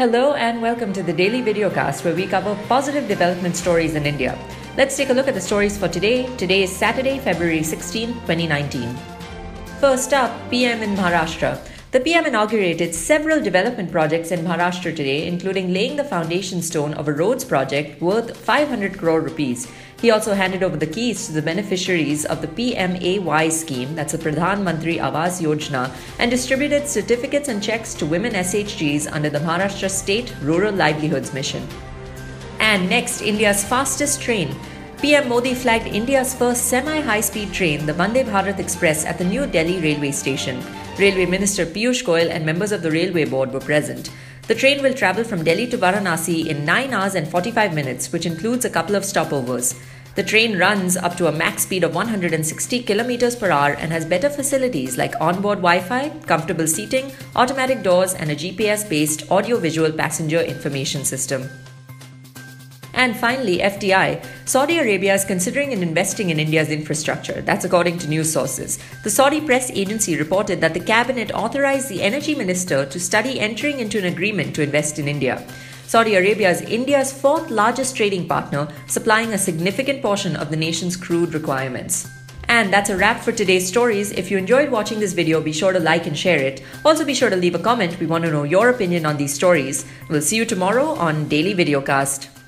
Hello and welcome to the daily videocast where we cover positive development stories in India. Let's take a look at the stories for today. Today is Saturday, February 16, 2019. First up, PM in Maharashtra. The PM inaugurated several development projects in Maharashtra today, including laying the foundation stone of a roads project worth 500 crore rupees. He also handed over the keys to the beneficiaries of the PMAY scheme, that's the Pradhan Mantri Awas Yojana, and distributed certificates and checks to women SHGs under the Maharashtra State Rural Livelihoods Mission. And next, India's fastest train. PM Modi flagged India's first semi high speed train, the Vande Bharat Express, at the New Delhi railway station. Railway Minister Piyush Goyal and members of the Railway Board were present. The train will travel from Delhi to Varanasi in 9 hours and 45 minutes, which includes a couple of stopovers. The train runs up to a max speed of 160 km per hour and has better facilities like onboard Wi Fi, comfortable seating, automatic doors, and a GPS based audio visual passenger information system. And finally, FDI. Saudi Arabia is considering and investing in India's infrastructure. That's according to news sources. The Saudi press agency reported that the cabinet authorized the energy minister to study entering into an agreement to invest in India. Saudi Arabia is India's fourth largest trading partner, supplying a significant portion of the nation's crude requirements. And that's a wrap for today's stories. If you enjoyed watching this video, be sure to like and share it. Also, be sure to leave a comment. We want to know your opinion on these stories. We'll see you tomorrow on Daily Videocast.